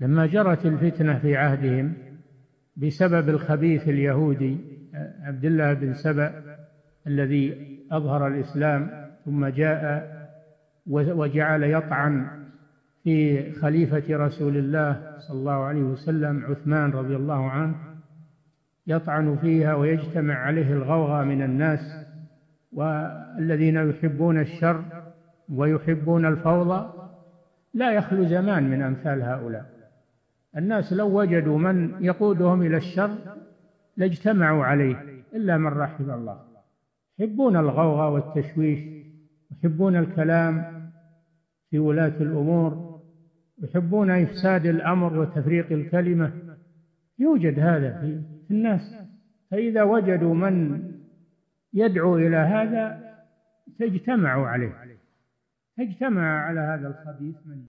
لما جرت الفتنة في عهدهم بسبب الخبيث اليهودي عبد الله بن سبأ الذي أظهر الإسلام ثم جاء وجعل يطعن في خليفة رسول الله صلى الله عليه وسلم عثمان رضي الله عنه يطعن فيها ويجتمع عليه الغوغاء من الناس والذين يحبون الشر ويحبون الفوضى. لا يخلو زمان من أمثال هؤلاء. الناس لو وجدوا من يقودهم إلى الشر لاجتمعوا عليه إلا من رحم الله. يحبون الغوغاء والتشويش يحبون الكلام في ولاة الأمور يحبون إفساد الأمر وتفريق الكلمة. يوجد هذا في الناس. فإذا وجدوا من يدعو إلى هذا تجتمعوا عليه. تجتمع على هذا الخبيث من